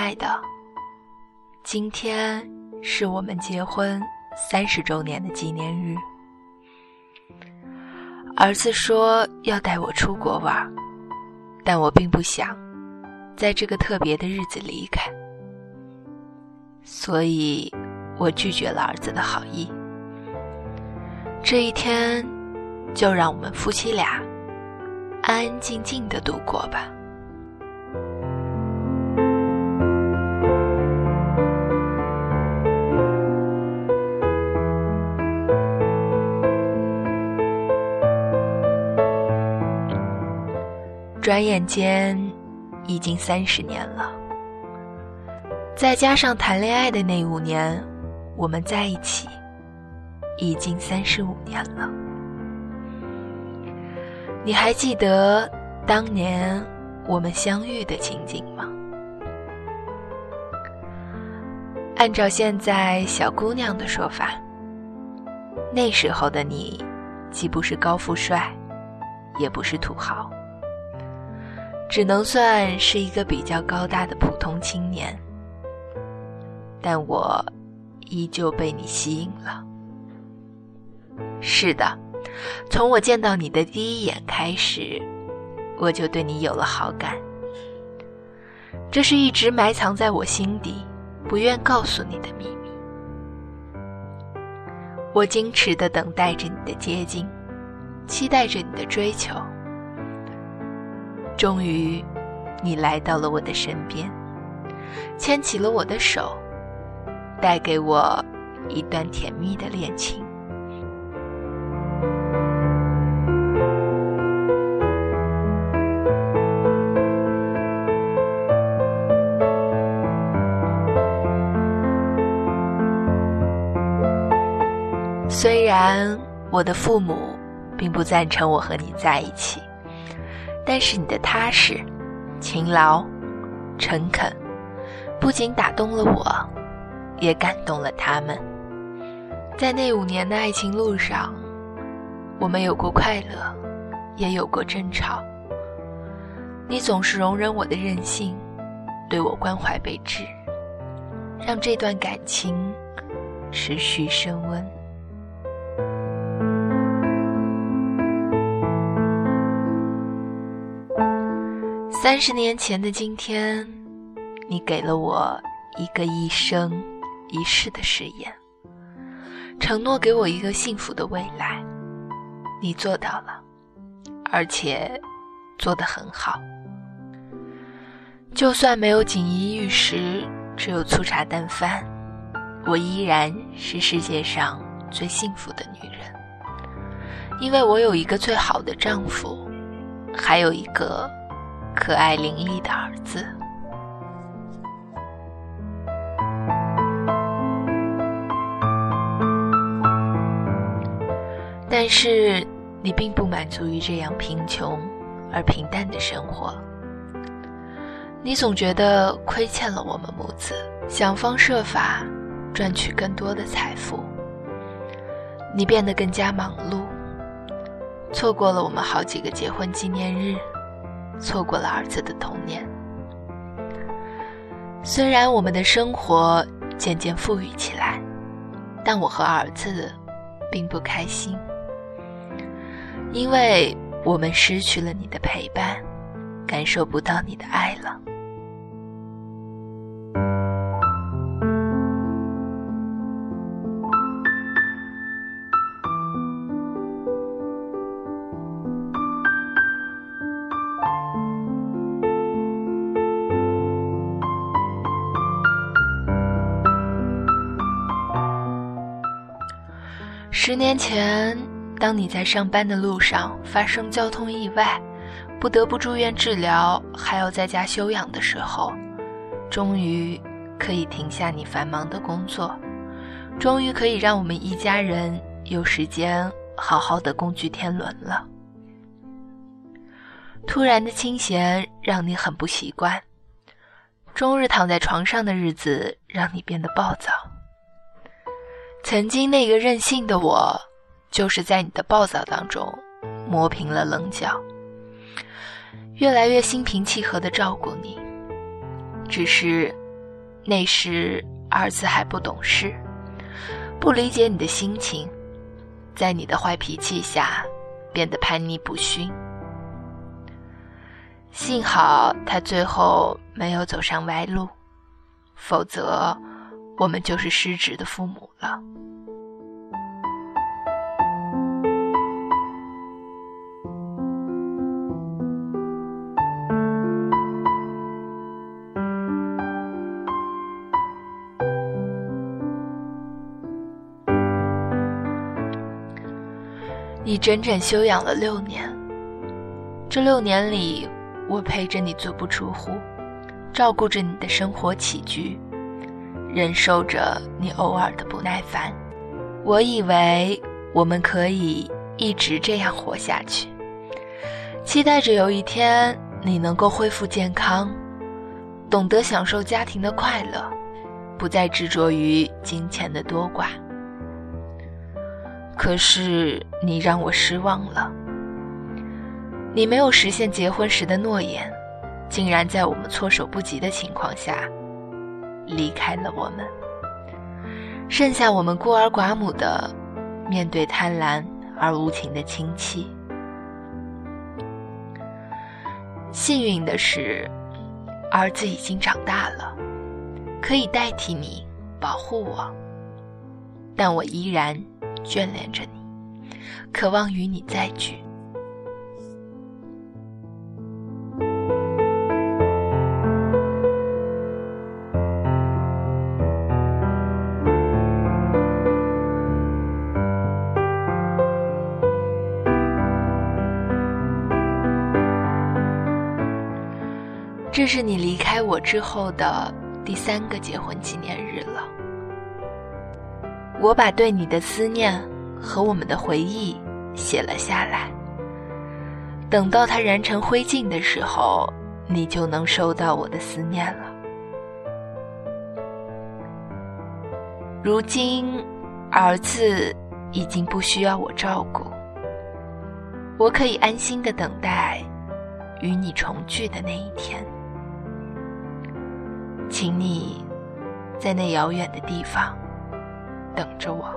亲爱的，今天是我们结婚三十周年的纪念日。儿子说要带我出国玩，但我并不想在这个特别的日子离开，所以我拒绝了儿子的好意。这一天，就让我们夫妻俩安安静静的度过吧。转眼间，已经三十年了。再加上谈恋爱的那五年，我们在一起已经三十五年了。你还记得当年我们相遇的情景吗？按照现在小姑娘的说法，那时候的你，既不是高富帅，也不是土豪。只能算是一个比较高大的普通青年，但我依旧被你吸引了。是的，从我见到你的第一眼开始，我就对你有了好感。这是一直埋藏在我心底、不愿告诉你的秘密。我矜持的等待着你的接近，期待着你的追求。终于，你来到了我的身边，牵起了我的手，带给我一段甜蜜的恋情。虽然我的父母并不赞成我和你在一起。但是你的踏实、勤劳、诚恳，不仅打动了我，也感动了他们。在那五年的爱情路上，我们有过快乐，也有过争吵。你总是容忍我的任性，对我关怀备至，让这段感情持续升温。三十年前的今天，你给了我一个一生一世的誓言，承诺给我一个幸福的未来。你做到了，而且做得很好。就算没有锦衣玉食，只有粗茶淡饭，我依然是世界上最幸福的女人，因为我有一个最好的丈夫，还有一个。可爱伶俐的儿子，但是你并不满足于这样贫穷而平淡的生活。你总觉得亏欠了我们母子，想方设法赚取更多的财富。你变得更加忙碌，错过了我们好几个结婚纪念日。错过了儿子的童年。虽然我们的生活渐渐富裕起来，但我和儿子并不开心，因为我们失去了你的陪伴，感受不到你的爱了。十年前，当你在上班的路上发生交通意外，不得不住院治疗，还要在家休养的时候，终于可以停下你繁忙的工作，终于可以让我们一家人有时间好好的共聚天伦了。突然的清闲让你很不习惯，终日躺在床上的日子让你变得暴躁。曾经那个任性的我，就是在你的暴躁当中磨平了棱角，越来越心平气和的照顾你。只是那时儿子还不懂事，不理解你的心情，在你的坏脾气下变得叛逆不驯。幸好他最后没有走上歪路，否则我们就是失职的父母了。你整整休养了六年，这六年里，我陪着你足不出户，照顾着你的生活起居，忍受着你偶尔的不耐烦。我以为我们可以一直这样活下去，期待着有一天你能够恢复健康，懂得享受家庭的快乐，不再执着于金钱的多寡。可是你让我失望了，你没有实现结婚时的诺言，竟然在我们措手不及的情况下离开了我们，剩下我们孤儿寡母的面对贪婪而无情的亲戚。幸运的是，儿子已经长大了，可以代替你保护我，但我依然。眷恋着你，渴望与你再聚。这是你离开我之后的第三个结婚纪念日了。我把对你的思念和我们的回忆写了下来。等到它燃成灰烬的时候，你就能收到我的思念了。如今，儿子已经不需要我照顾，我可以安心的等待与你重聚的那一天。请你在那遥远的地方。等着我。